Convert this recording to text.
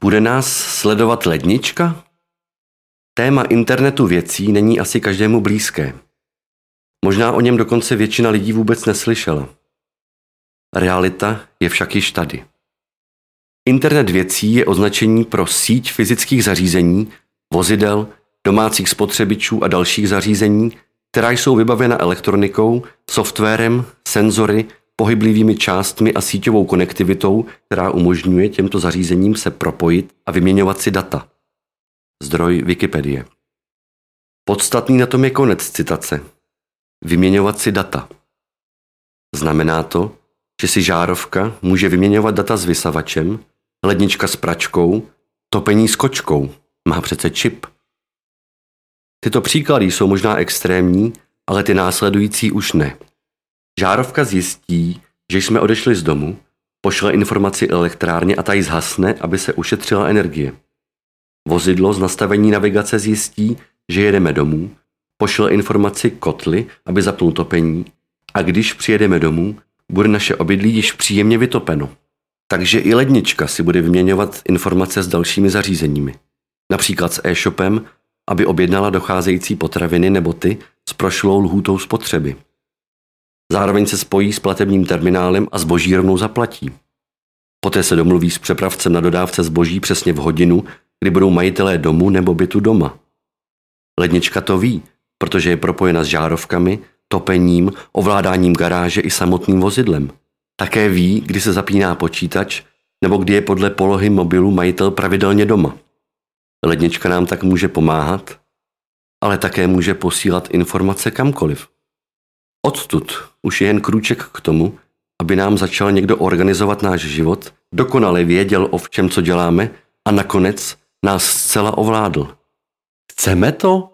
Bude nás sledovat lednička? Téma internetu věcí není asi každému blízké. Možná o něm dokonce většina lidí vůbec neslyšela. Realita je však již tady. Internet věcí je označení pro síť fyzických zařízení, vozidel, domácích spotřebičů a dalších zařízení, která jsou vybavena elektronikou, softwarem, senzory, pohyblivými částmi a síťovou konektivitou, která umožňuje těmto zařízením se propojit a vyměňovat si data. Zdroj Wikipedie. Podstatný na tom je konec citace. Vyměňovat si data. Znamená to, že si žárovka může vyměňovat data s vysavačem, lednička s pračkou, topení s kočkou. Má přece čip. Tyto příklady jsou možná extrémní, ale ty následující už ne. Žárovka zjistí, že jsme odešli z domu, pošle informaci elektrárně a ta ji zhasne, aby se ušetřila energie. Vozidlo z nastavení navigace zjistí, že jedeme domů, pošle informaci kotli, aby zapnul topení a když přijedeme domů, bude naše obydlí již příjemně vytopeno. Takže i lednička si bude vyměňovat informace s dalšími zařízeními. Například s e-shopem, aby objednala docházející potraviny nebo ty s prošlou lhůtou spotřeby. Zároveň se spojí s platebním terminálem a zboží rovnou zaplatí. Poté se domluví s přepravcem na dodávce zboží přesně v hodinu, kdy budou majitelé domu nebo bytu doma. Lednička to ví, protože je propojena s žárovkami, topením, ovládáním garáže i samotným vozidlem. Také ví, kdy se zapíná počítač nebo kdy je podle polohy mobilu majitel pravidelně doma. Lednička nám tak může pomáhat, ale také může posílat informace kamkoliv. Odtud už je jen krůček k tomu, aby nám začal někdo organizovat náš život, dokonale věděl o všem, co děláme a nakonec nás zcela ovládl. Chceme to?